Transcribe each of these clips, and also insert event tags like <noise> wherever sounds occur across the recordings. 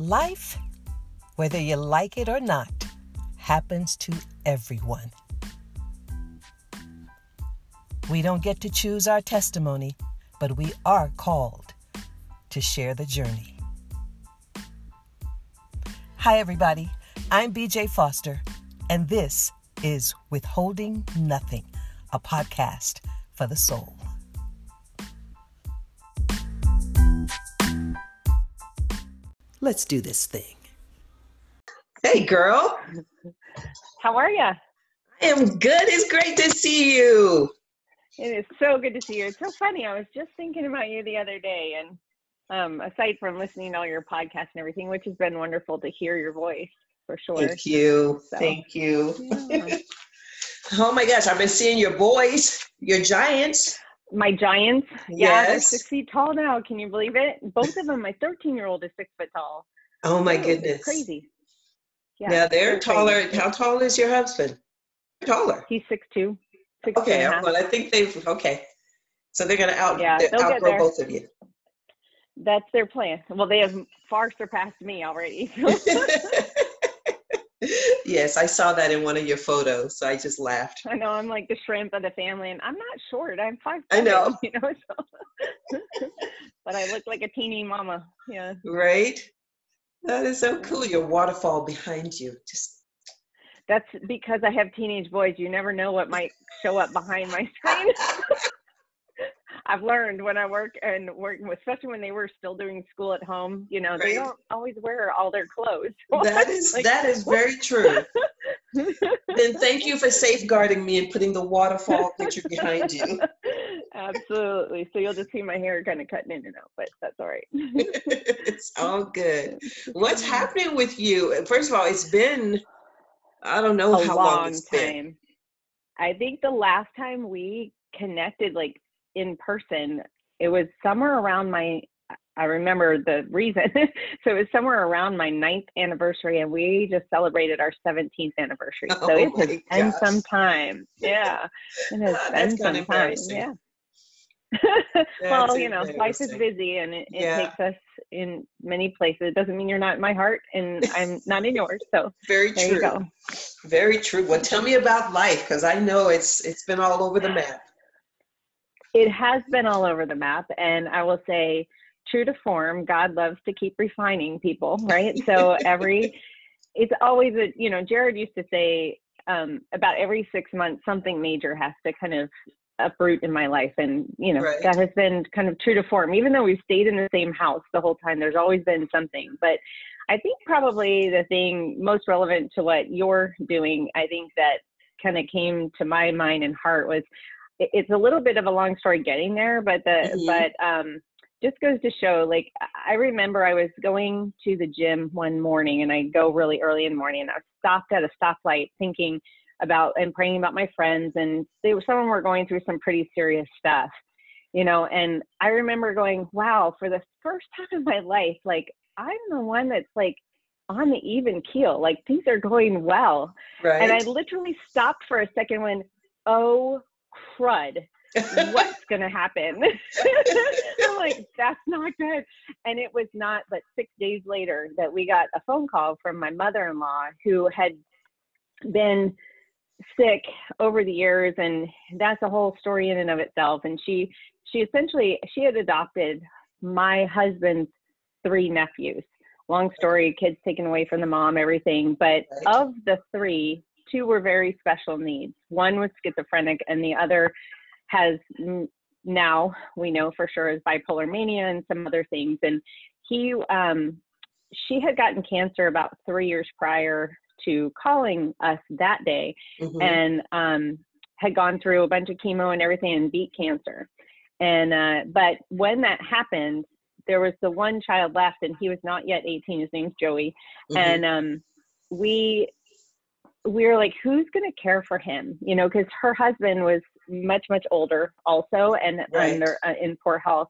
Life, whether you like it or not, happens to everyone. We don't get to choose our testimony, but we are called to share the journey. Hi, everybody. I'm BJ Foster, and this is Withholding Nothing, a podcast for the soul. Let's do this thing. Hey, girl. How are you? I am good. It's great to see you. It is so good to see you. It's so funny. I was just thinking about you the other day, and um, aside from listening to all your podcasts and everything, which has been wonderful to hear your voice for sure. Thank you. So, Thank you. Yeah. <laughs> oh my gosh, I've been seeing your boys, your giants. My giants. Yeah, yes. they're six feet tall now. Can you believe it? Both of them. My 13 year old is six foot tall. Oh my goodness. Crazy. Yeah, yeah they're, they're taller. Crazy. How tall is your husband? Taller. He's six two. Six okay, well, I think they've okay. So they're going to out yeah, outgrow both of you. That's their plan. Well, they have far surpassed me already. <laughs> yes, I saw that in one of your photos, so I just laughed. I know I'm like the shrimp of the family, and I'm not short. I'm five. I know. <laughs> You know, so. <laughs> but I look like a teeny mama. Yeah. Right. That is so cool. Mm-hmm. Your waterfall behind you, just. That's because I have teenage boys. You never know what might show up behind my screen. <laughs> I've learned when I work and work, especially when they were still doing school at home. You know, right. they don't always wear all their clothes. <laughs> that is like, that is very true. <laughs> then thank you for safeguarding me and putting the waterfall picture behind you. <laughs> Absolutely. So you'll just see my hair kind of cutting in and out, but that's all right. it's all good. What's mm-hmm. happening with you? First of all, it's been I don't know a how long, long it's time. been. I think the last time we connected like in person, it was somewhere around my I remember the reason. <laughs> so it was somewhere around my ninth anniversary, and we just celebrated our 17th anniversary. <laughs> So oh it has been some time. Yeah, <laughs> it has ah, been some time. Yeah. well, you know, life is busy, and it, it yeah. takes us in many places. It doesn't mean you're not in my heart, and I'm not in yours. So very true. Very true. Well, tell me about life, because I know it's it's been all over the <sighs> map it has been all over the map. And I will say, true to form, God loves to keep refining people, right? So every, <laughs> it's always a, you know, Jared used to say um, about every six months, something major has to kind of uproot in my life. And, you know, right. that has been kind of true to form. Even though we've stayed in the same house the whole time, there's always been something. But I think probably the thing most relevant to what you're doing, I think that kind of came to my mind and heart was it's a little bit of a long story getting there, but the mm-hmm. but um, just goes to show. Like I remember I was going to the gym one morning, and I go really early in the morning, and I stopped at a stoplight thinking about and praying about my friends, and they were some of them were going through some pretty serious stuff, you know. And I remember going, wow, for the first time in my life, like I'm the one that's like on the even keel, like things are going well. Right. And I literally stopped for a second when, oh crud. What's going to happen? <laughs> I'm like that's not good. And it was not but six days later that we got a phone call from my mother-in-law who had been sick over the years and that's a whole story in and of itself. And she she essentially she had adopted my husband's three nephews. Long story kids taken away from the mom everything. But of the three two were very special needs. One was schizophrenic, and the other has now we know for sure is bipolar mania and some other things. And he, um, she had gotten cancer about three years prior to calling us that day, mm-hmm. and um, had gone through a bunch of chemo and everything and beat cancer. And uh, but when that happened, there was the one child left, and he was not yet 18. His name's Joey, mm-hmm. and um, we we were like, who's going to care for him? You know, because her husband was much, much older also and right. under, uh, in poor health.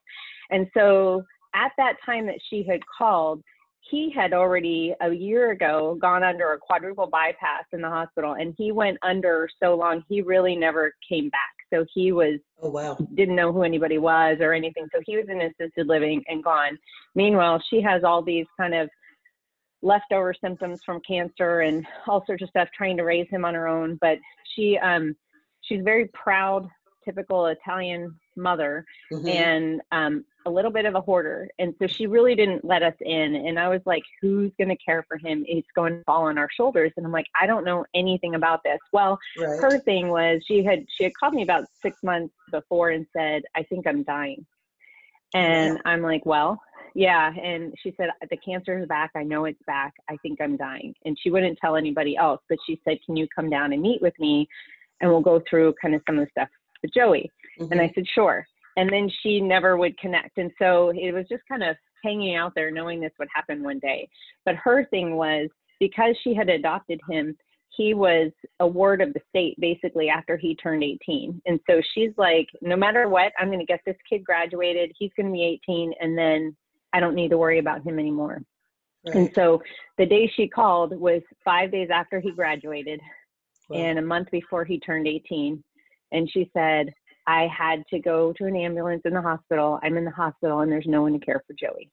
And so at that time that she had called, he had already a year ago gone under a quadruple bypass in the hospital and he went under so long he really never came back so he was oh wow didn't know who anybody was or anything so he was in assisted living and gone meanwhile she has all these kind of leftover symptoms from cancer and all sorts of stuff trying to raise him on her own. But she um she's very proud typical italian mother mm-hmm. and um a little bit of a hoarder. And so she really didn't let us in. And i was like who's going to care for him? He's going to fall on our shoulders. And i'm like i don't know anything about this. Well right. her thing was she had she had called me about six months before and said i think i'm dying. And yeah. i'm like well yeah, and she said the cancer is back. I know it's back. I think I'm dying. And she wouldn't tell anybody else, but she said, "Can you come down and meet with me, and we'll go through kind of some of the stuff with Joey." Mm-hmm. And I mm-hmm. said, "Sure." And then she never would connect, and so it was just kind of hanging out there, knowing this would happen one day. But her thing was because she had adopted him, he was a ward of the state basically after he turned 18. And so she's like, no matter what, I'm going to get this kid graduated. He's going to be 18, and then I don't need to worry about him anymore. Right. And so the day she called was five days after he graduated wow. and a month before he turned 18. And she said, I had to go to an ambulance in the hospital. I'm in the hospital and there's no one to care for Joey.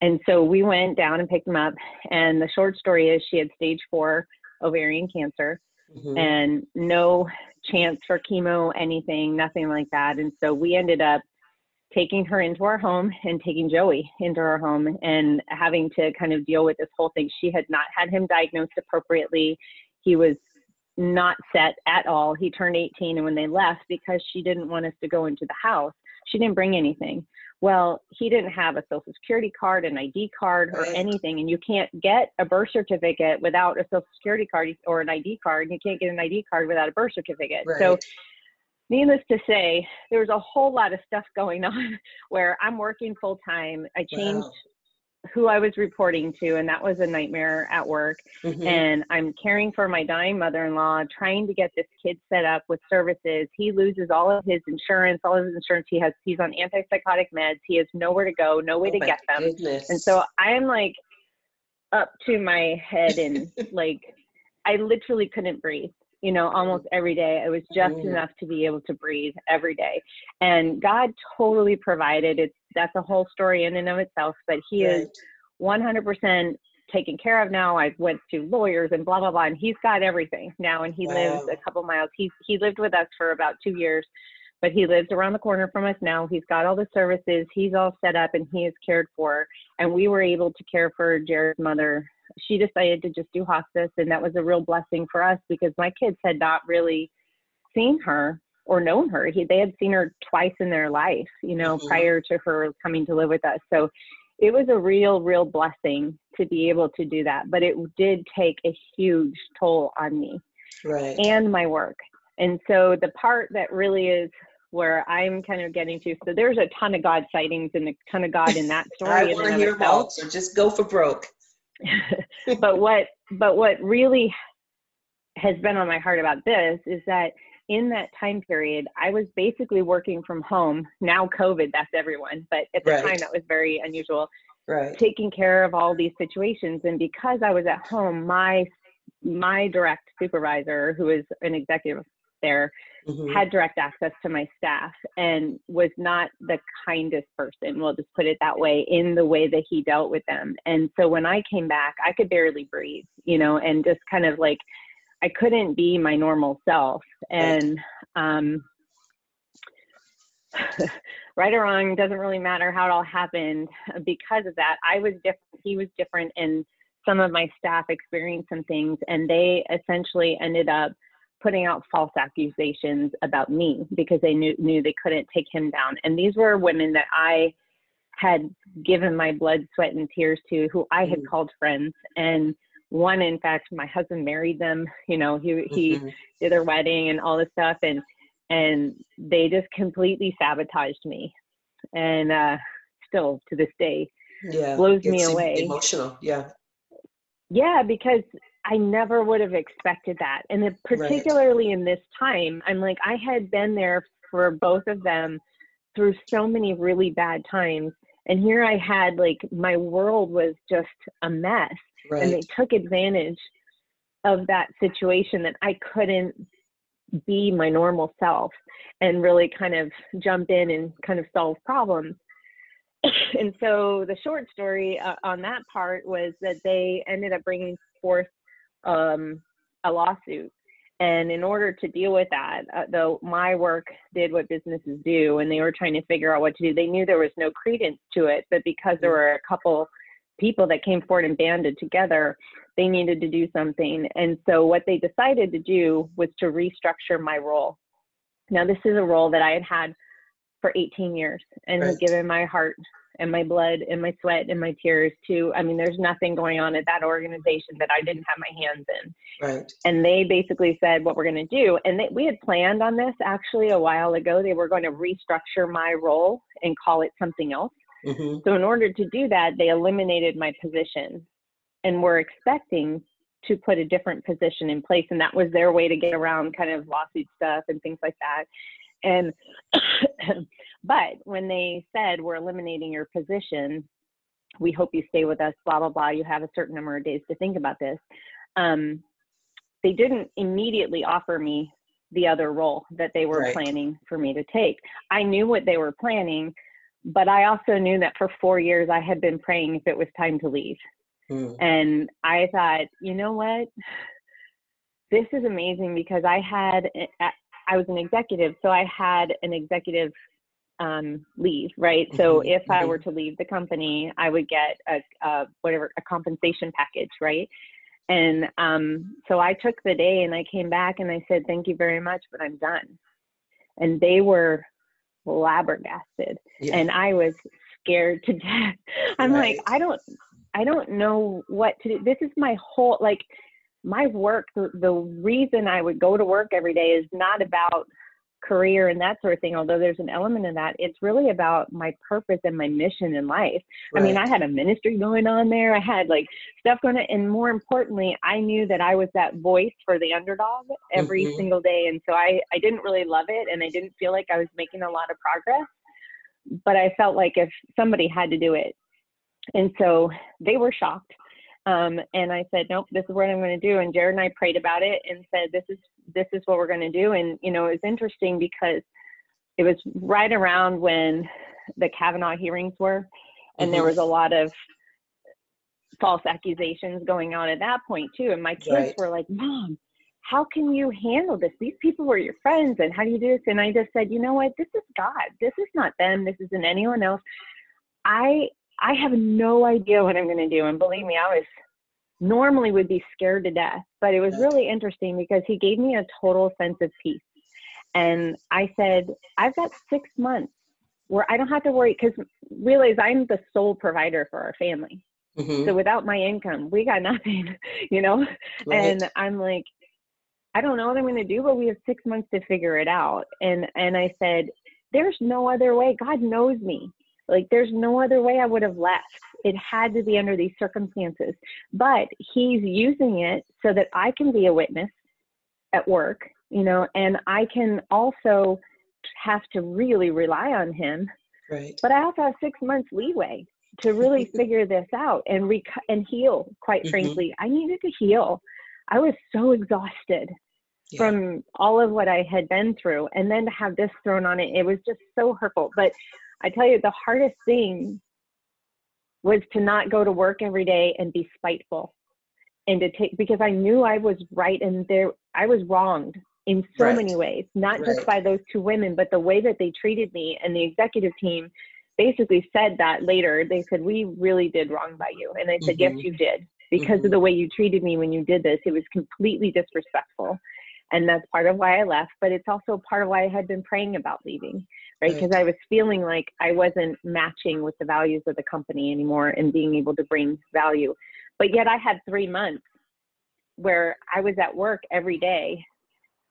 And so we went down and picked him up. And the short story is she had stage four ovarian cancer mm-hmm. and no chance for chemo, anything, nothing like that. And so we ended up taking her into our home and taking Joey into our home and having to kind of deal with this whole thing. She had not had him diagnosed appropriately. He was not set at all. He turned 18 and when they left because she didn't want us to go into the house, she didn't bring anything. Well, he didn't have a social security card, an ID card, or anything. And you can't get a birth certificate without a social security card or an ID card. And You can't get an ID card without a birth certificate. Right. So needless to say, there was a whole lot of stuff going <laughs> on where I'm working full time. I changed wow. who I was reporting to, and that was a nightmare at work. Mm-hmm. And I'm caring for my dying mother in law, trying to get this kid set up with services. He loses all of his insurance, all of his insurance. He has, he's on antipsychotic meds. He has nowhere to go, no way oh to get them. Goodness. And so I'm like up to my head and <laughs> like, I literally couldn't breathe you know, almost every day. It was just mm. enough to be able to breathe every day. And God totally provided. It's that's a whole story in and of itself, but he right. is 100% taken care of now. I went to lawyers and blah blah blah, and he's got everything now. And he wow. lives a couple miles. He he lived with us for about two years, but he lives around the corner from us now. He's got all the services. He's all set up, and he is cared for. And we were able to care for Jared's mother she decided to just do hospice and that was a real blessing for us because my kids had not really seen her or known her he, they had seen her twice in their life you know mm-hmm. prior to her coming to live with us so it was a real real blessing to be able to do that but it did take a huge toll on me right. and my work and so the part that really is where I'm kind of getting to. So there's a ton of God sightings and a ton of God in that <laughs> story. I want to hear more. So just go for broke. <laughs> but what but what really has been on my heart about this is that in that time period, I was basically working from home. Now COVID, that's everyone, but at the right. time that was very unusual. Right. Taking care of all these situations, and because I was at home, my my direct supervisor, who is an executive there, mm-hmm. had direct access to my staff and was not the kindest person, we'll just put it that way, in the way that he dealt with them. And so when I came back, I could barely breathe, you know, and just kind of like I couldn't be my normal self. And um <sighs> right or wrong doesn't really matter how it all happened because of that i was different he was different and some of my staff experienced some things and they essentially ended up putting out false accusations about me because they knew, knew they couldn't take him down. And these were women that I had given my blood, sweat, and tears to, who I had mm called friends. And one, in fact, my husband married them. <laughs> You know, he he mm-hmm. did their wedding and all this stuff, and and they just completely sabotaged me. And uh, still to this day, yeah, blows me away. Emotional, yeah. Yeah, because I never would have expected that. And particularly right. in this time, I'm like, I had been there for both of them through so many really bad times. And here I had like my world was just a mess. Right. And they took advantage of that situation that I couldn't be my normal self and really kind of jump in and kind of solve problems. <coughs> and so the short story uh, on that part was that they ended up bringing forth um, a lawsuit. And in order to deal with that, uh, though my work did what businesses do, and they were trying to figure out what to do, they knew there was no credence to it. But because there were a couple people that came forward and banded together, they needed to do something. And so what they decided to do was to restructure my role. Now, this is a role that I had had for 18 years and right. have given my heart and my blood and my sweat and my tears to i mean there's nothing going on at that organization that i didn't have my hands in. Right. And they basically said what we're going to do and they, we had planned on this actually a while ago. They were going to restructure my role and call it something else. Mm-hmm. so in order to do that they eliminated my position and were expecting to put a different position in place and that was their way to get around kind of lawsuit stuff and things like that and <coughs> but when they said we're eliminating your position, we hope you stay with us, blah blah blah. You have a certain number of days to think about this. Um, they didn't immediately offer me the other role that they were right. planning for me to take. I knew what they were planning, but I also knew that for four years I had been praying if it was time to leave. Mm. And I thought, you know what? <sighs> This is amazing because I had I was an executive, so I had an executive um, leave, right? So mm-hmm. if I mm-hmm. were to leave the company, I would get a, a whatever a compensation package, right? And um, so I took the day and I came back and I said, "Thank you very much, but I'm done." And they were flabbergasted, yeah. and I was scared to <laughs> death. I'm right. like, I don't, I don't know what to do. This is my whole like my work, the, the reason I would go to work every day is not about career and that sort of thing, although there's an element of that. It's really about my purpose and my mission in life. Right. I mean, I had a ministry going on there. I had like stuff going on. And more importantly, I knew that I was that voice for the underdog every mm-hmm. single day. And so I, I didn't really love it and I didn't feel like I was making a lot of progress. But I felt like if somebody had to do it. And so they were shocked um, and I said, nope, this is what I'm going to do. And Jared and I prayed about it and said, this is this is what we're going to do. And you know, it was interesting because it was right around when the Kavanaugh hearings were, and mm-hmm. there was a lot of false accusations going on at that point too. And my kids right. were like, Mom, how can you handle this? These people were your friends, and how do you do this? And I just said, you know what? This is God. This is not them. This isn't anyone else. I I have no idea what I'm going to do. And believe me, I was normally would be scared to death, but it was really interesting because he gave me a total sense of peace. And I said, I've got six months where I don't have to worry because realize I'm the sole provider for our family. Mm-hmm. So without my income, we got nothing, <laughs> you know? Right. And I'm like, I don't know what I'm going to do, but we have six months to figure it out. And, and I said, there's no other way. God knows me. Like there's no other way I would have left. It had to be under these circumstances. But he's using it so that I can be a witness at work, you know, and I can also have to really rely on him. Right. But I also have six months leeway to really <laughs> figure this out and rec- and heal. Quite mm-hmm. frankly, I needed to heal. I was so exhausted yeah. from all of what I had been through, and then to have this thrown on it, it was just so hurtful. But I tell you, the hardest thing was to not go to work every day and be spiteful and to take because I knew I was right and there I was wronged in so right. many ways, not right. just by those two women, but the way that they treated me and the executive team basically said that later. They said, We really did wrong by you. And I said, mm-hmm. Yes, you did. Because mm-hmm. of the way you treated me when you did this, it was completely disrespectful and that's part of why I left. But it's also part of why I had been praying about leaving, right? Because right. I was feeling like I wasn't matching with the values of the company anymore and being able to bring value. But yet I had three months where I was at work every day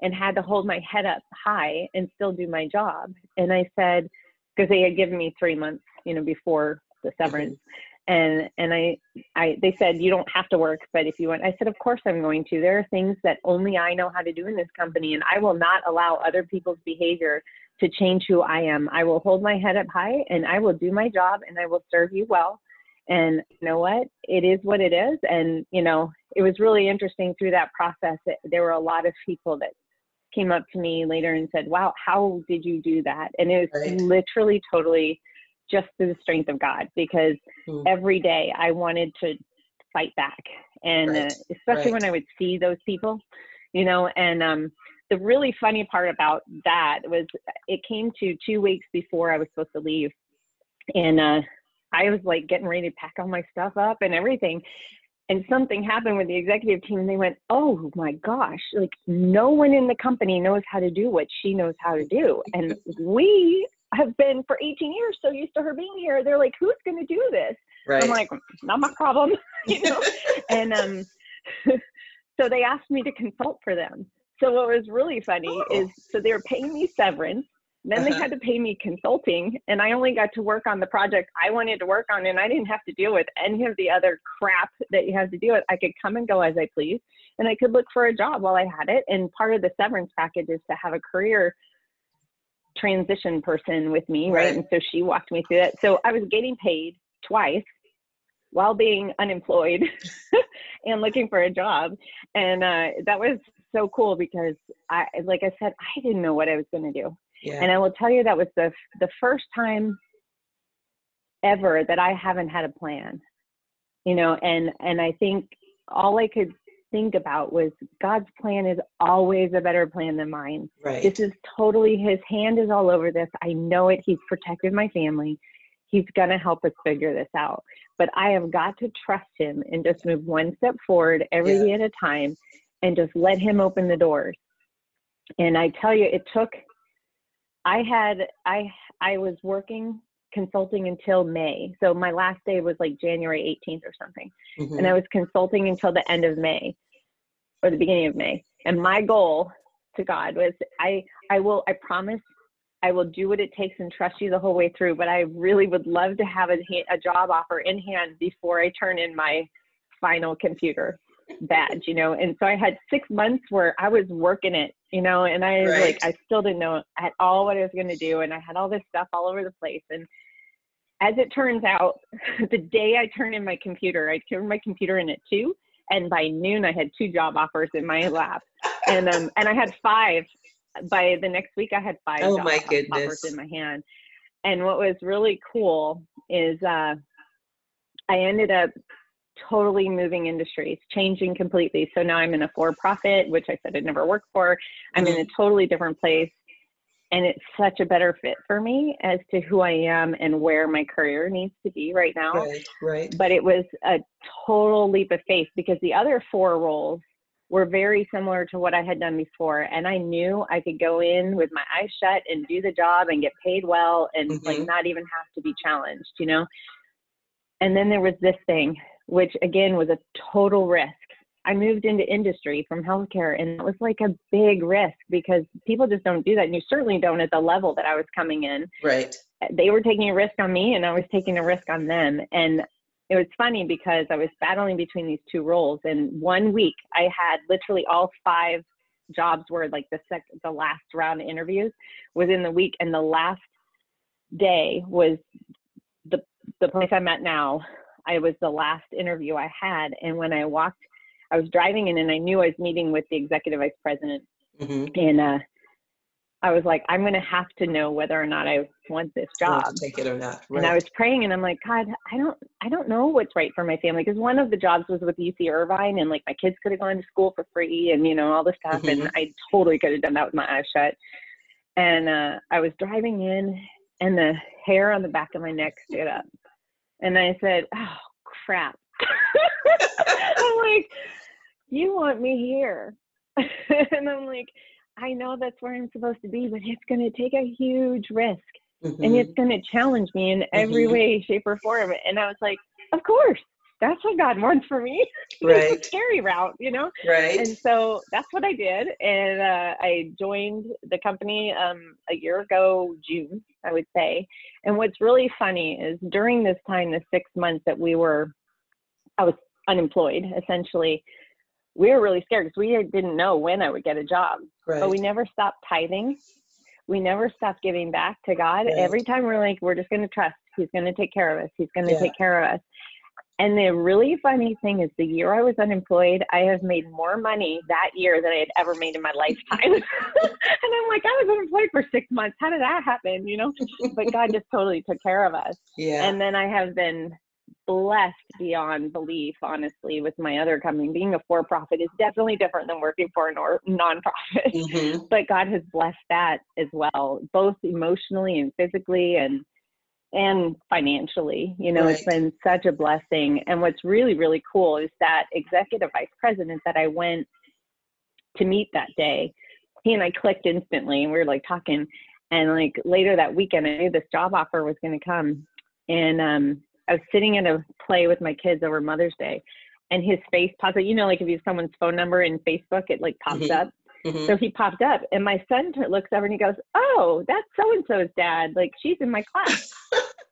and had to hold my head up high and still do my job. And I said, because they had given me three months, you know, before the severance. Mm-hmm and and I I they said you don't have to work, but if you want, I said of course I'm going to. There are things that only I know how to do in this company, and I will not allow other people's behavior to change who I am. I will hold my head up high, and I will do my job, and I will serve you well. And you know what? It is what it is, and you know it was really interesting through that process. It, there were a lot of people that came up to me later and said, "Wow, how did you do that?" And it was right. literally totally just through the strength of God because mm. every day I wanted to fight back. And right. uh, especially right. when I would see those people, you know, and um, the really funny part about that was it came to two weeks before I was supposed to leave. And uh, I was like getting ready to pack all my stuff up and everything. And something happened with the executive team, and they went, Oh my gosh, like no one in the company knows how to do what she knows how to do. And we have been for 18 years so used to her being here. They're like, Who's going to do this? Right. I'm like, Not my problem, <laughs> you know? and um, <laughs> so they asked me to consult for them. So what was really funny oh. is so they were paying me severance. Then uh-huh. they had to pay me consulting, and I only got to work on the project I wanted to work on, and I didn't have to deal with any of the other crap that you have to deal with. I could come and go as I please, and I could look for a job while I had it. And part of the severance package is to have a career transition person with me, right? right? And so she walked me through that. So I was getting paid twice while being unemployed <laughs> and looking for a job. And uh, that was so cool because I, like I said, I didn't know what I was going to do. Yeah. And I will tell you that was the the first time ever that I haven't had a plan. You know, and and I think all I could think about was God's plan is always a better plan than mine. Right. This is totally his hand is all over this. I know it. He's protected my family. He's going to help us figure this out. But I have got to trust him and just move one step forward every yeah. day at a time and just let him open the doors. And I tell you, it took, I had, I, I was working consulting until May. So my last day was like January 18th or something. Mm-hmm. And I was consulting until the end of May or the beginning of May. And my goal to God was I I will I promise I will do what it takes and trust you the whole way through, but I really would love to have a, a job offer in hand before I turn in my final computer badge, you know. And so I had six months where I was working it, you know, and I right. like, I still didn't know at all what I was going to do. And I had all this stuff all over the place. And as it turns out, <laughs> the day I turned in my computer, I turned my computer in at two. And by noon, I had two job offers in my lap. And, um, and I had five by the next week I had five oh my goodness. in my hand. And what was really cool is uh, I ended up totally moving industries, changing completely. So now I'm in a for profit, which I said I'd never worked for. I'm mm-hmm. in a totally different place. And it's such a better fit for me as to who I am and where my career needs to be right now. Right, right. But it was a total leap of faith because the other four roles were very similar to what I had done before. And I knew I could go in with my eyes shut and do the job and get paid well and mm-hmm. like not even have to be challenged, you know? And then there was this thing, which again was a total risk. I moved into industry from healthcare and it was like a big risk because people just don't do that. And you certainly don't at the level that I was coming in. Right. They were taking a risk on me and I was taking a risk on them. And it was funny because I was battling between these two roles. And one week I had literally all five jobs were like the sec the last round of interviews within the week and the last day was the the place I'm at now. I was the last interview I had and when I walked I was driving in and I knew I was meeting with the executive vice president mm-hmm. and uh I was like, I'm going to have to know whether or not I want this job. take it or not. Right. And I was praying, and I'm like, God, I don't, I don't know what's right for my family because one of the jobs was with UC Irvine, and like my kids could have gone to school for free, and you know all this stuff, mm-hmm. and I totally could have done that with my eyes shut. And uh, I was driving in, and the hair on the back of my neck stood up, and I said, Oh crap! <laughs> I'm like, you want me here? <laughs> and I'm like I know that's where I'm supposed to be, but it's going to take a huge risk mm-hmm. and it's going to challenge me in every mm-hmm. way, shape, or form. And I was like, of course, that's what God wants for me. Right. <laughs> it's a scary route, you know? Right. And so that's what I did. And uh, I joined the company um, a year ago, June, I would say. And what's really funny is during this time, the six months that we were, I was unemployed essentially we were really scared because we didn't know when I would get a job. Right. But we never stopped tithing. We never stopped giving back to God. Right. Every time we're like, we're just going to trust. He's going to take care of us. He's going to yeah. take care of us. And the really funny thing is, the year I was unemployed, I have made more money that year than I had ever made in my lifetime. <laughs> and I'm like, I was unemployed for six months. How did that happen? You know, but God just totally took care of us. Yeah. And then I have been blessed beyond belief, honestly, with my other company. Being a for profit is definitely different than working for a nonprofit. Mm-hmm. but God has blessed that as well, both emotionally and physically and and financially. You know, it's been such a blessing. And what's really, really cool is that executive vice president that I went to meet that day, he and I clicked instantly and we were like talking. And like later that weekend, I knew this job offer was going to come. And um, I was sitting at a play with my kids over Mother's Day, and his face popped up. You know, like if you have someone's phone number in Facebook, it like pops Mhm. up. Mhm. So he popped up, and my son t- looks over and he goes, "Oh, that's so and so's dad. Like she's in my class." <laughs>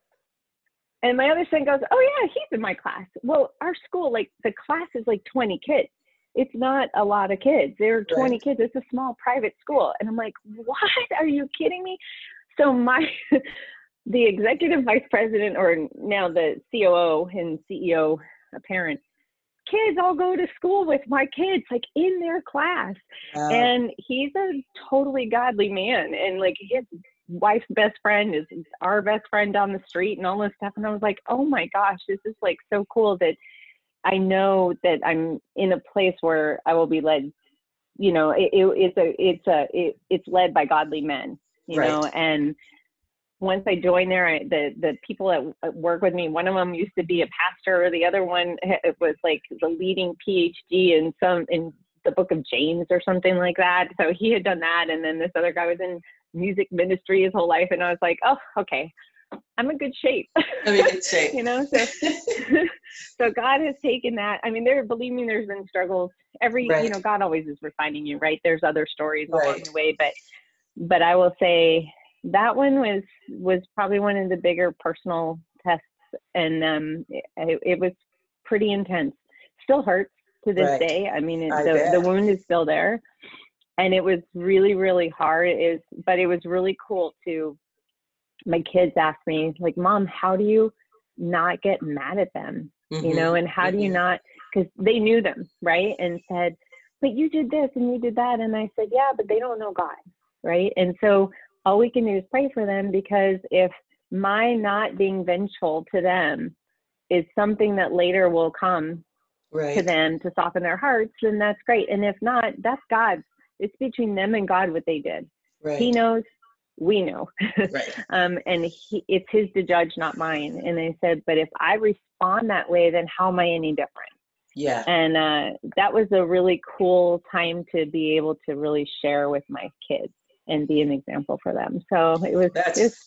and my other son goes, "Oh yeah, he's in my class." Well, our school, like the class is like 20 kids. It's not a lot of kids. There are 20 Right. kids. It's a small private school, and I'm like, "What? Are you kidding me?" So my <laughs> the executive vice president, or now the COO and CEO, apparent kids all go to school with my kids, like in their class Wow. and he's a totally godly man and like his wife's best friend is our best friend down the street and all this stuff and i was like oh my gosh this is like so cool that i know that i'm in a place where i will be led you know it, it, it's a it's a it, it's led by godly men you Right. know and once I joined there, I, the the people that uh, work with me, one of them used to be a pastor, the other one eh, ha- was like the leading PhD in some in the book of James or something like that. So he had done that, and then this other guy was in music ministry his whole life, and I was like, oh, okay, I'm in good shape. I mean, it's shape. you know, so <laughs> so God has taken that. I mean, there, believe me, there's been struggles. Every, you know, God always is refining you, right? There's other stories along the way, but but I will say that one was was probably one of the bigger personal tests, and um, it, it was pretty intense. Still hurts to this Right. day. I mean, it, I the bet. the wound is still there, and it was really really hard. Is but it was really cool to. My kids asked me like, "Mom, how do you not get mad at them?" you Mhm. know and how do you Mhm. not because they knew them right and said but you did this and you did that and i said yeah but they don't know god right and so all we can do is pray for them because if my not being vengeful to them is something that later will come to them to soften their hearts then that's great and if not that's god it's between them and god what they did Right. he knows we know <laughs> Right. um, and he, it's his to judge, not mine. And I said, but if I respond that way, then how am I any different? Yeah. And uh, that was a really cool time to be able to really share with my kids and be an example for them. So it was. That's it was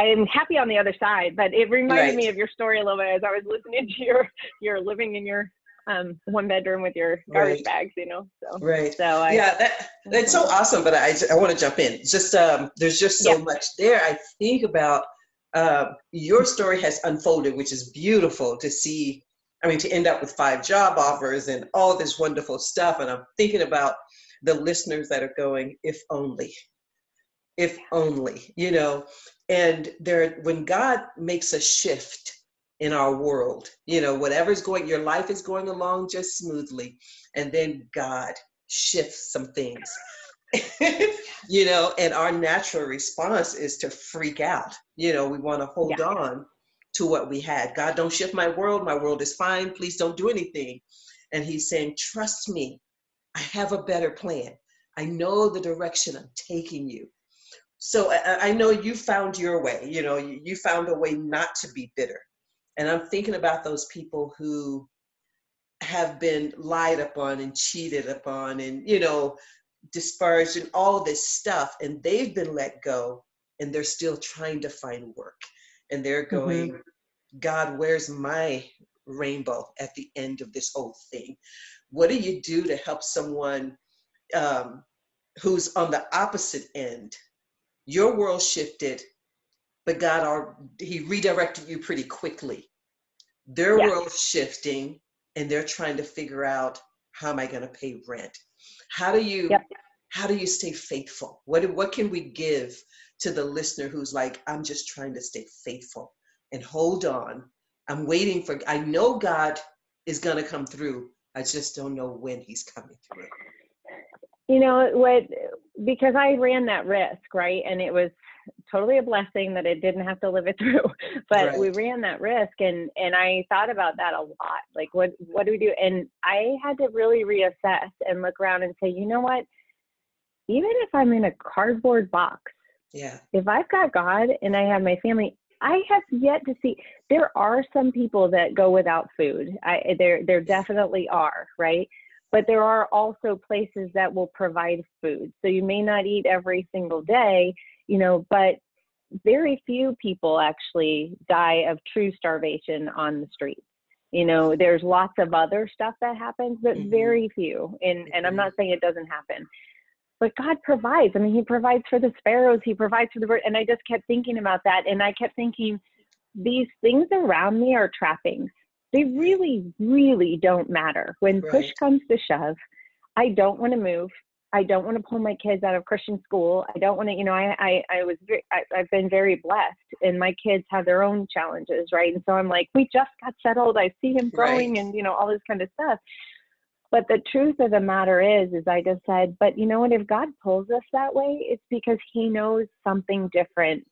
I'm happy on the other side, but it reminded Right. me of your story a little bit as I was listening <laughs> to your your living in your um, one bedroom with your garbage Right. bags, you know. So right. so I yeah, that that's so awesome. But I I want to jump in. Just um, there's just so Yeah. much there. I think about uh, your story has unfolded, which is beautiful to see. I mean, to end up with five job offers and all this wonderful stuff. And I'm thinking about the listeners that are going, if only, if only, you know. And there, when God makes a shift in our world, you know, whatever's going, your life is going along just smoothly, and then God shifts some things. <laughs> you know, and our natural response is to freak out. You know, we want to hold Yeah. on to what we had. God, don't shift my world. My world is fine. Please don't do anything. And he's saying, trust me, I have a better plan. I know the direction I'm taking you. So I, I know you found your way. You know, you, you found a way not to be bitter. And I'm thinking about those people who have been lied upon and cheated upon and, you know, disparaged and all this stuff. And they've been let go and they're still trying to find work. And they're mm-hmm. going, God, where's my rainbow at the end of this whole thing? What do you do to help someone um, who's on the opposite end? Your world shifted, but God, are, He redirected you pretty quickly. Their Yeah. world's shifting, and they're trying to figure out how am I going to pay rent? How do you? Yep. How do you stay faithful? What what can we give to the listener who's like, I'm just trying to stay faithful and hold on. I'm waiting for, I know God is going to come through. I just don't know when he's coming through. You know what? Because I ran that risk, right? And it was totally a blessing that I didn't have to live it <laughs> through. But right. we ran that risk, and and I thought about that a lot. Like, what what do we do? And I had to really reassess and look around and say, you know what? Even if I'm in a cardboard box, yeah. If I've got God and I have my family, I have yet to see. There are some people that go without food. I there there definitely are, right? But there are also places that will provide food. So you may not eat every single day, you know, but very few people actually die of true starvation on the streets. You know, there's lots of other stuff that happens, but mm-hmm. very few. And and I'm not saying it doesn't happen but God provides. I mean, He provides for the sparrows, He provides for the bird. And I just kept thinking about that. And I kept thinking, these things around me are trappings. They really, really don't matter. When right. push comes to shove, I don't want to move. I don't want to pull my kids out of Christian school. I don't want to, you know, I, I, I was, very, I, I've been very blessed and my kids have their own challenges, right? And so I'm like, we just got settled. I see him growing right. and, you know, all this kind of stuff. But the truth of the matter is, is I just said, but you know what? If God pulls us that way, it's because He knows something different,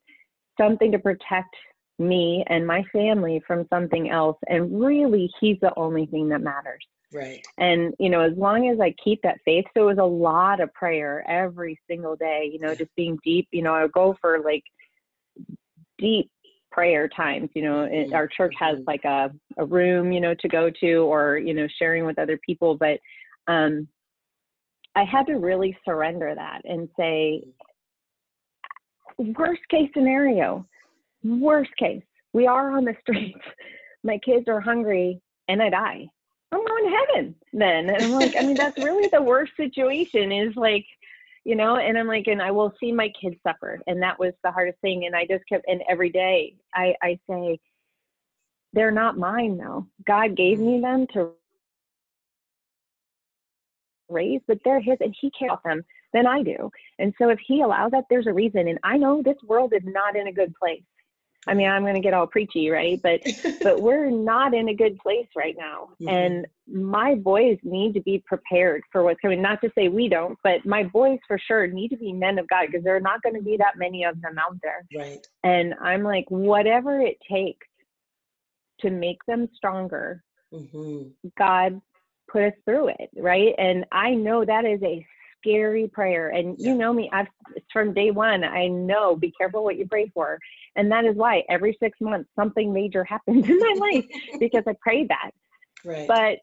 something to protect me and my family from something else. And really, He's the only thing that matters. Right. And, you know, as long as I keep that faith, so it was a lot of prayer every single day, you know, just being deep, you know, I would go for like deep prayer times you know it, our church has mm-hmm. like a, a room you know to go to or you know sharing with other people but um i had to really surrender that and say worst case scenario worst case we are on the <laughs> streets my kids are hungry and i die. I'm going to heaven then. And i'm like i mean that's really the worst situation is like you know and i'm like and i will see my kids suffer and that was the hardest thing and i just kept and every day i i say they're not mine though. God gave me mm-hmm. them to raise but they're his and he cares about them than i do. And so if he allows that there's a reason and i know this world is not in a good place I mean, I'm going to get all preachy, right? But <laughs> but we're not in a good place right now, mm-hmm. and my boys need to be prepared for what's coming. Not to say we don't, but my boys for sure need to be men of God because there are not going to be that many of them out there. Right. And I'm like, whatever it takes to make them stronger, mm-hmm. God put us through it, right? And I know that is a scary prayer. And you know me, I've from day one, I know be careful what you pray for. And that is why every six months something major <laughs> happens in my life because I prayed that. Right. But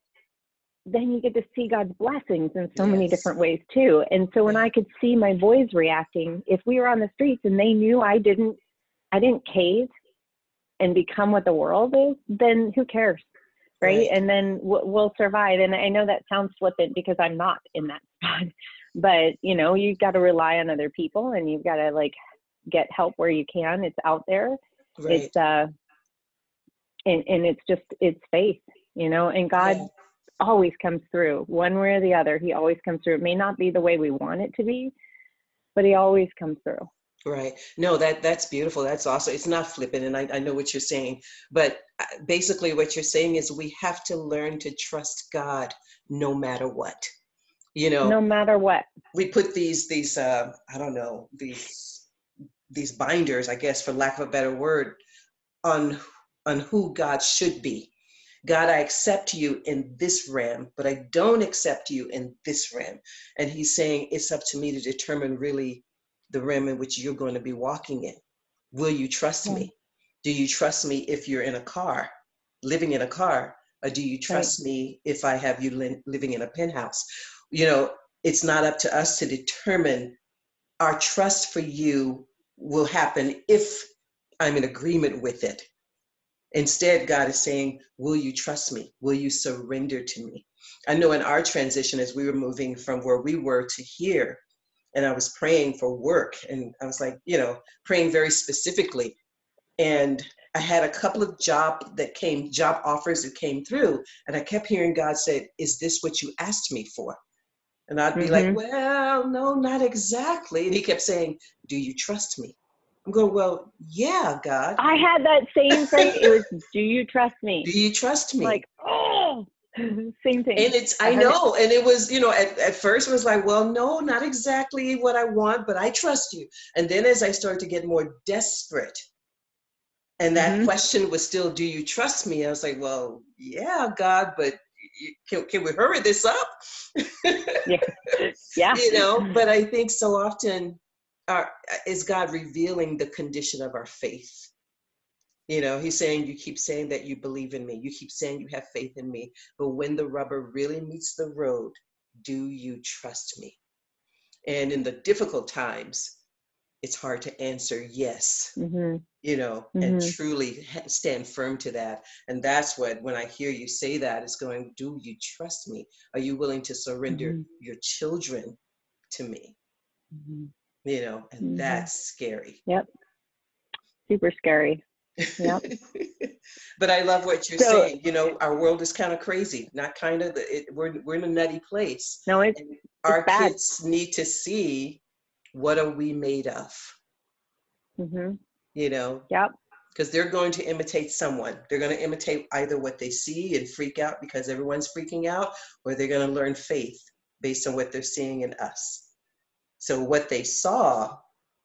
then you get to see God's blessings in so yes. many different ways too. And so when I could see my boys reacting, if we were on the streets and they knew I didn't I didn't cave and become what the world is, then who cares? Right? right. And then we'll survive. And I know that sounds flippant because I'm not in that <laughs> spot but you know you've got to rely on other people and you've got to like get help where you can. It's out there. Right. it's uh and and it's just it's faith you know and god yeah. always comes through one way or the other. He always comes through. It may not be the way we want it to be but he always comes through. Right. No that that's beautiful. That's awesome. It's not flippant and I, I know what you're saying but uh, basically what you're saying is we have to learn to trust god no matter what you know no matter what. we put these these uh i don't know these these binders i guess for lack of a better word on on who god should be. God i accept you in this realm but i don't accept you in this realm. And he's saying it's up to me to determine really the realm in which you're going to be walking in. Will you trust me? Do you trust me if you're in a car living in a car or do you trust right. me if i have you li- living in a penthouse you know, it's not up to us to determine our trust for you will happen if I'm in agreement with it. Instead, God is saying, Will you trust me? Will you surrender to me? I know in our transition, as we were moving from where we were to here, and I was praying for work, and I was like, you know, praying very specifically. And I had a couple of job that came, job offers that came through, and I kept hearing God say, Is this what you asked me for? And I'd be mm-hmm. like, well, no, not exactly. And he kept saying, do you trust me? I'm going, well, yeah, God. I had that same thing. It was, <laughs> do you trust me? Do you trust me? Like, oh, <laughs> same thing. and it's I, I know, and it was, you know, at, at first it was like, well, no, not exactly what I want, but I trust you. And then as I started to get more desperate, and that Mhm. question was still, do you trust me? I was like, well, yeah, God, but can, can we hurry this up? <laughs> yeah. you know but i think so often our, is god revealing the condition of our faith? You know he's saying you keep saying that you believe in me. You keep saying you have faith in me. But when the rubber really meets the road do you trust me? And in the difficult times it's hard to answer yes hmm you know, and Mhm. truly stand firm to that. And that's what, when I hear you say that, it's going, do you trust me? Are you willing to surrender Mhm. your children to me? Mhm. You know, and Mhm. that's scary. Yep. Super scary. Yep. <laughs> but I love what you're So- saying. You know, our world is kind of crazy, not kind of, we're, we're in a nutty place. No, it's And our kids need to see what are we made of, hmm you know, Yep. because they're going to imitate someone. They're going to imitate either what they see and freak out because everyone's freaking out, or they're going to learn faith based on what they're seeing in us. So, what they saw,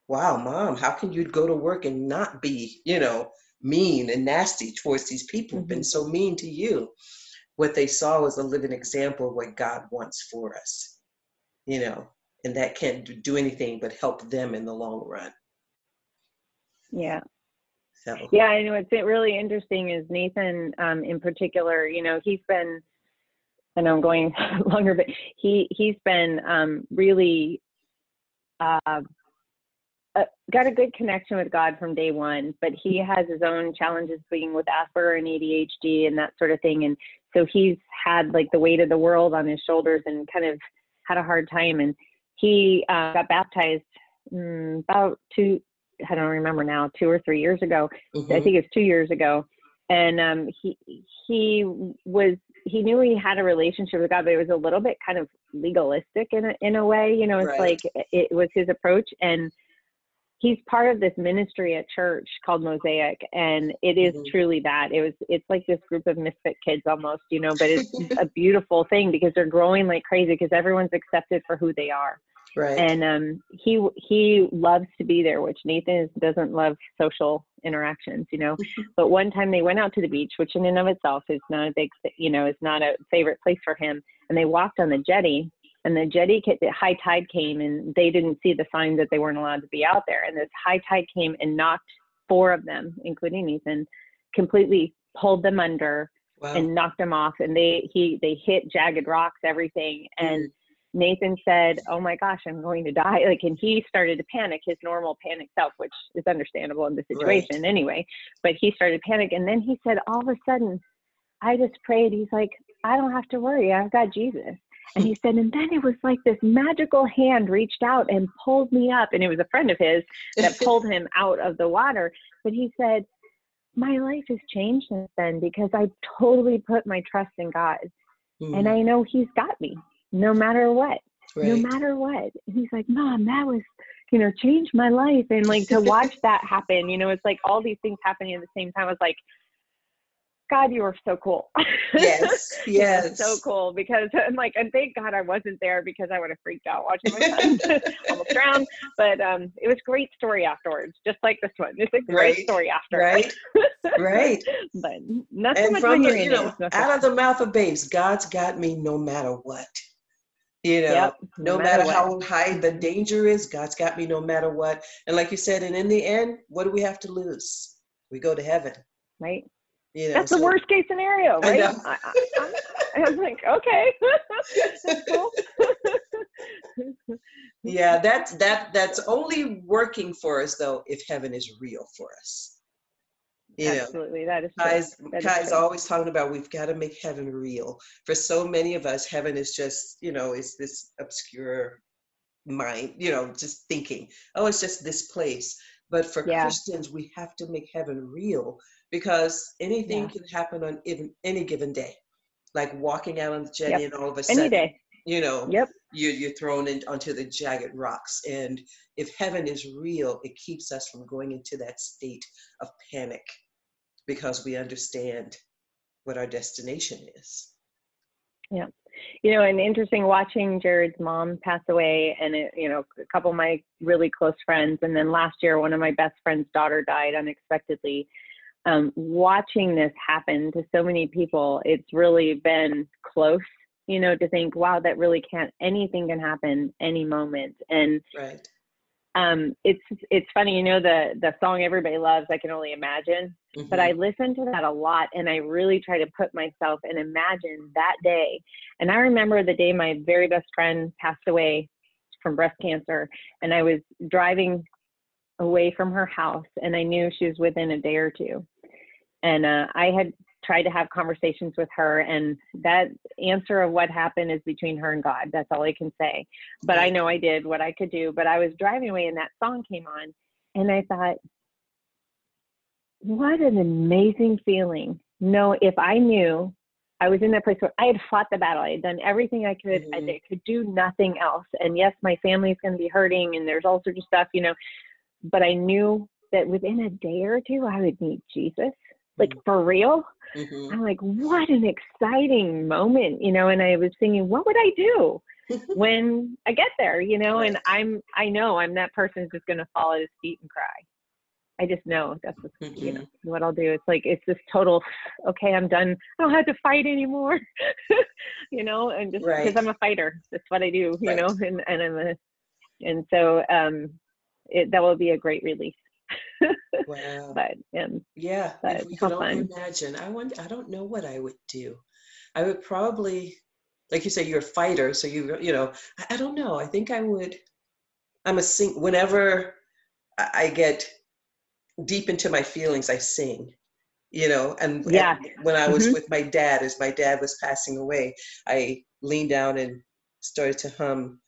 wow, mom, how can you go to work and not be, you know, mean and nasty towards these people who've been so mean to you? What they saw was a living example of what God wants for us, you know, and that can't do- anything but help them in the long run. Yeah. So, Yeah, I know what's really interesting is Nathan, um, in particular. You know, he's been. I know I'm going <laughs> longer, but he he's been um, really uh, uh, got a good connection with God from day one. But he has his own challenges being with Asperger and ADHD and that sort of thing, and so he's had like the weight of the world on his shoulders and kind of had a hard time. And he uh, got baptized mm, about two. I don't remember now, two or three years ago. I mhm, think it's two years ago, and um, he he was he knew he had a relationship with God, but it was a little bit kind of legalistic in a in a way. You know, it's Right. like it was his approach, and he's part of this ministry at church called Mosaic, and it is Mhm. truly that. It was it's like this group of misfit kids almost, you know, but it's <laughs> a beautiful thing because they're growing like crazy because everyone's accepted for who they are right. and um, he he loves to be there, which Nathan is, doesn't love social interactions, you know. <laughs> but one time they went out to the beach, which in and of itself is not a big, you know, is not a favorite place for him. And they walked on the jetty, and the jetty, the high tide came, and they didn't see the signs that they weren't allowed to be out there. And this high tide came and knocked four of them, including Nathan, completely pulled them under wow. and knocked them off. And they he they hit jagged rocks, everything, and mm. Nathan said, "Oh my gosh, I'm going to die!" <laughs> Like, and he started to panic, his normal panic self, which is understandable in the Right. situation anyway. But he started to panic, and then he said, all of a sudden, I just prayed. He's like, "I don't have to worry. I've got Jesus." And he said, and then it was like this magical hand reached out and pulled me up, and it was a friend of his that <laughs> pulled him out of the water. But he said, "My life has changed since then because I totally put my trust in God, and Mm, I know He's got me." No matter what, no matter what. And he's like, Mom, that was, you know, changed my life. And like to watch that happen, you know, it's like all these things happening at the same time. I was like, God, you are so cool. yes, <laughs> yes. so cool because <laughs> I'm like, and thank God I wasn't there because I would have freaked out watching my son <laughs> almost drown. But um, it was a great story afterwards, just like this one. It's a great Right, story after. right, right. but nothing And from the, you know. Out of the mouth of babes, God's got me no matter what. You know, Yep, no matter, what. how high the danger is, God's got me no matter what. And like you said, and in the end, what do we have to lose? We go to heaven. right? You know, That's the worst case scenario, right? know. I, I, I'm- I was like, okay, that's <laughs> cool. yeah, that's that that's only working for us though if heaven is real for us. You know, Absolutely, that is. Kai's, That is Kai's always talking about we've got to make heaven real. For so many of us, heaven is just, you know, it's this obscure mind, you know, just thinking, oh, it's just this place. But for Yeah. Christians, we have to make heaven real because anything Yeah. can happen on even, any given day. Like walking out on the jetty and all of a sudden, Any day. you know Yep. you, you're thrown in, onto the jagged rocks and if heaven is real it keeps us from going into that state of panic because we understand what our destination is Yeah. you know, and interesting watching Jared's mom pass away, and it, you know, a couple of my really close friends, and then last year one of my best friend's daughter died unexpectedly. Um, watching this happen to so many people, it's really been close. You know, to think, wow, that really can't. Anything can happen any moment, and right um, it's it's funny. You know, the the song everybody loves, I can only imagine but Mhm. I listen to that a lot and I really try to put myself and imagine that day. And I remember the day my very best friend passed away from breast cancer and I was driving away from her house and I knew she was within a day or two. And uh, I had tried to have conversations with her and that answer of what happened is between her and God. That's all I can say. But I know I did what I could do. But I was driving away and that song came on and I thought, what an amazing feeling. No, if I knew I was in that place where I had fought the battle, I had done everything I could, I Mhm. did- could do nothing else. And yes, my family's going to be hurting and there's all sorts of stuff, you know, but I knew that within a day or two, I would meet Jesus. Like for real. Mhm. I'm like, what an exciting moment, you know, and I was thinking, what would I do? <laughs> when I get there, you know, and I'm I know I'm that person who's just gonna fall at his feet and cry. I just know that's just, you know Mm-hmm. what I'll do. It's like it's this total okay, I'm done. I don't have to fight anymore. <laughs> you know, and just because Right. I'm a fighter. That's what I do, you Right. know, and, and I'm a and so um it that will be a great release. <laughs> wow But Yeah, But if we could only imagine. I wonder, I don't know what I would do. I would probably, like you say, you're a fighter, so you, you know, I, I don't know. I think I would. I'm a sing. Whenever I get deep into my feelings, I sing. You know, and, and Yeah. when I was Mhm. with my dad, as my dad was passing away, I leaned down and started to hum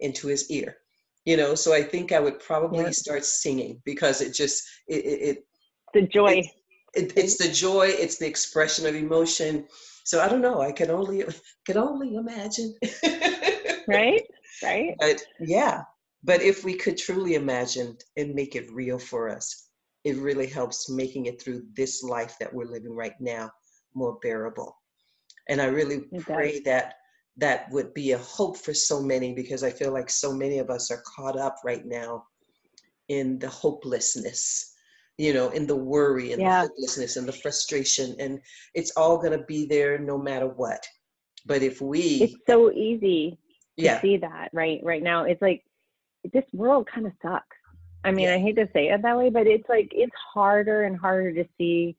into his ear. You know, so I think I would probably Yeah. start singing because it just it, it, it the joy. It's- it, it's the joy it's the expression of emotion so i don't know i can only <laughs> can only imagine <laughs> right? Right? but yeah but if we could truly imagine and make it real for us it really helps making it through this life that we're living right now more bearable and i really It does. pray that that would be a hope for so many because i feel like so many of us are caught up right now in the hopelessness you know in the worry and Yeah. the hopelessness and the frustration and it's all going to be there no matter what but if we It's so easy to yeah see that right right now it's like this world kind of sucks i mean Yeah. i hate to say it that way but it's like it's harder and harder to see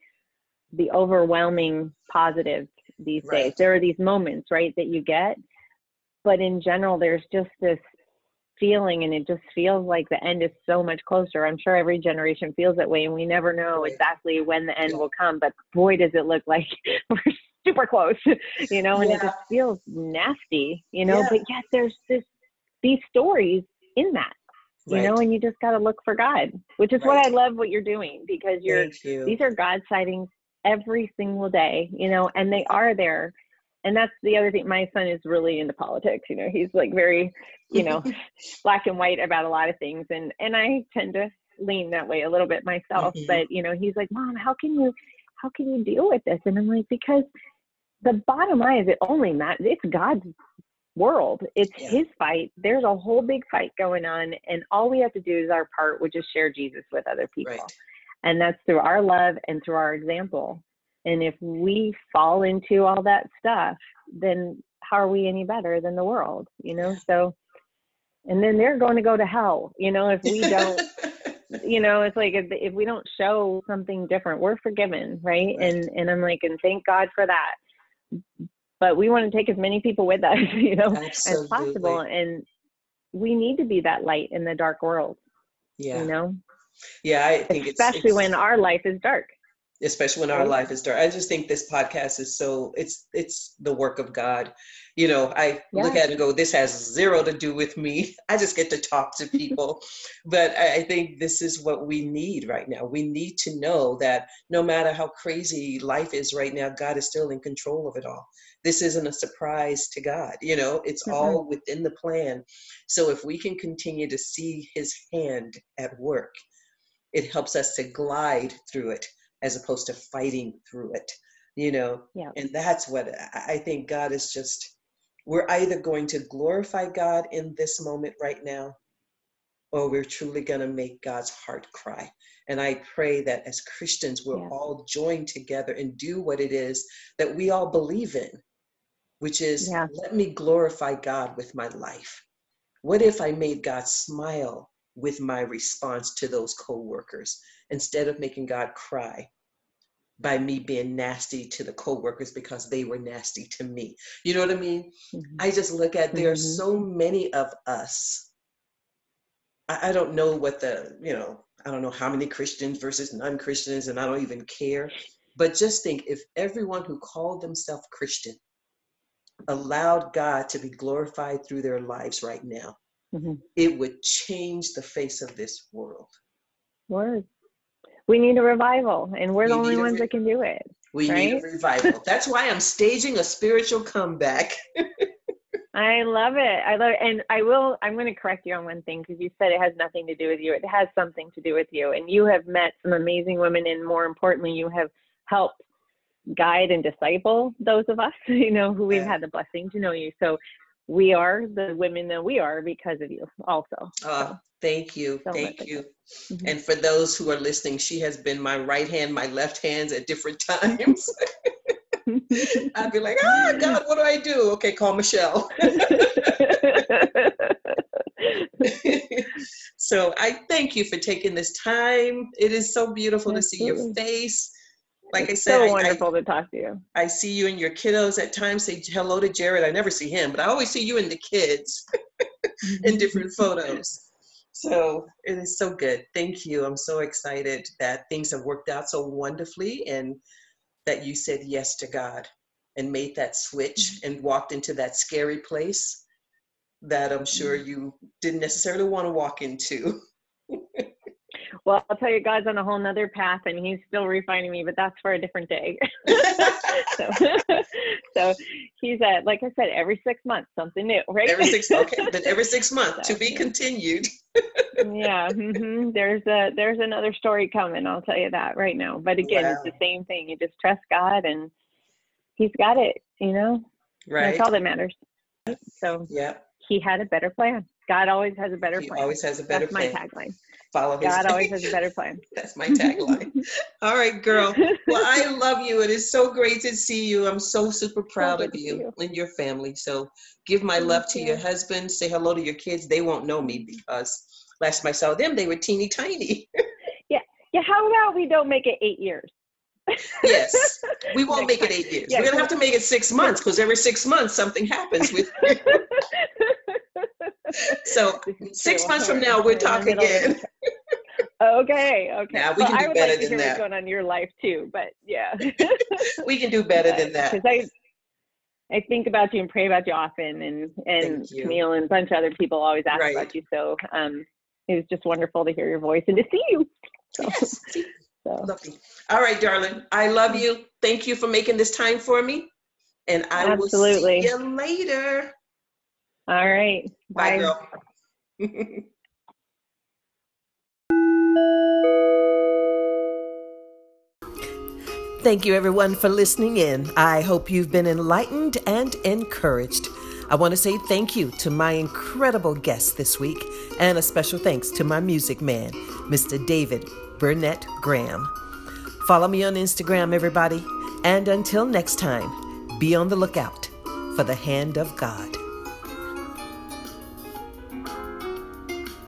the overwhelming positive these days. There are these moments right that you get but in general there's just this feeling and it just feels like the end is so much closer. I'm sure every generation feels that way and we never know Right. exactly when the end Yeah. will come but boy does it look like <laughs> we're super close <laughs> you know and it just feels nasty you know Yeah. but yet there's this these stories in that you know and you just got to look for god which is what i love what you're doing because you're you. these are god sightings every single day you know and they are there. And that's the other thing my son is really into politics you know he's like very you know <laughs> black and white about a lot of things. And and i tend to lean that way a little bit myself Mhm. but you know he's like mom how can you how can you deal with this? And i'm like because the bottom line is it only matters it's god's world. It's Yeah. his fight. There's a whole big fight going on and all we have to do is our part which is share jesus with other people. right and that's through our love and through our example. And if we fall into all that stuff then how are we any better than the world you know? So and then they're going to go to hell you know if we don't <laughs> you know it's like if, if we don't show something different we're forgiven right? Right. and and i'm like and thank god for that. But we want to take as many people with us <laughs> you know as possible. And we need to be that light in the dark world yeah. you know yeah i think it's especially it's- when our life is dark especially when our life is dark. I just think this podcast is so it's it's the work of God, You know, I yeah. look at it and go, this has zero to do with me. <laughs> I just get to talk to <laughs> people. but I, I think this is what we need right now. We need to know that no matter how crazy life is right now, God is still in control of it all. This isn't a surprise to God. You know, it's mm-hmm. all within the plan. So if we can continue to see his hand at work, it helps us to glide through it as opposed to fighting through it you know yeah. and that's what i think god is just we're either going to glorify god in this moment right now or we're truly going to make god's heart cry and i pray that as christians we're yeah. all joined together and do what it is that we all believe in which is yeah. let me glorify god with my life what if i made god smile with my response to those co-workers instead of making god cry by me being nasty to the coworkers because they were nasty to me. You know what I mean? Mm-hmm. I just look at there are mm-hmm. so many of us. I, I, don't know what the, you know, I don't know how many Christians versus non-Christians, and I don't even care. But just think if everyone who called themselves Christian allowed God to be glorified through their lives right now, mm-hmm. it would change the face of this world. Word. We need a revival and we're we the only ones re- that can do it we right? need a revival. That's why i'm staging a spiritual comeback. <laughs> I love it. I love it and i will i'm going to correct you on one thing because you said it has nothing to do with you. It has something to do with you and you have met some amazing women and more importantly you have helped guide and disciple those of us <laughs> you know who we've had the blessing to know you. So we are the women that we are because of you also uh, so. Thank you. So Thank you. Mm-hmm. And for those who are listening, she has been my right hand, my left hands at different <laughs> times. <laughs> I'd be like, oh God, what do I do? Okay, call Michelle. <laughs> so I thank you for taking this time. It is so beautiful to see your face. Like it's I said, so wonderful I, to talk to you. I see you and your kiddos at times. Say hello to Jared. I never see him, but I always see you and the kids <laughs> in different <laughs> photos. So it is so good. Thank you. I'm so excited that things have worked out so wonderfully and that you said yes to God and made that switch mm-hmm. and walked into that scary place that I'm sure mm-hmm. you didn't necessarily want to walk into. <laughs> well, I'll tell you, God's on a whole nother path and he's still refining me, but that's for a different day. <laughs> so, <laughs> so he's at, like I said, every six months, something new, right? Every six, <laughs> okay, but every six months so, to be continued. yeah, mm-hmm. there's a there's another story coming. I'll tell you that right now. But again, wow. it's the same thing. You just trust God, and He's got it. You know, right? That's all that matters. So yeah, He had a better plan. God always has a better he plan. Always has a better That's plan. my tagline. Follow his God always has a <laughs> better plan. That's my tagline. <laughs> All right, girl. Well, I <laughs> love you. It is so great to see you. I'm so super proud so of you, you, and your family. So give my Thank love to you. your husband. Say hello to your kids. They won't know me because last time I saw them, they were teeny tiny. yeah. Yeah. How about we don't make it eight years? yes, we won't make it eight years. Yeah, We're gonna have to make it six months because every six months something happens with. <laughs> so six months from now, we'll talk again. <laughs> okay, okay. Now we can well, do I would better like to than hear that. What's going on in your life too, but yeah. <laughs> we can do better than that. Because I, I think about you and pray about you often, and and Camille and a bunch of other people always ask right. about you. So um, it was just wonderful to hear your voice and to see you. So, yes. So. Lovely. All right, darling. I love you. Thank you for making this time for me. And I Absolutely. will see you later. All right. Bye, Bye girl. <laughs> Thank you, everyone, for listening in. I hope you've been enlightened and encouraged. I want to say thank you to my incredible guest this week, and a special thanks to my music man, Mr. David Burnett Graham. Follow me on Instagram, everybody, and until next time, be on the lookout for the hand of God.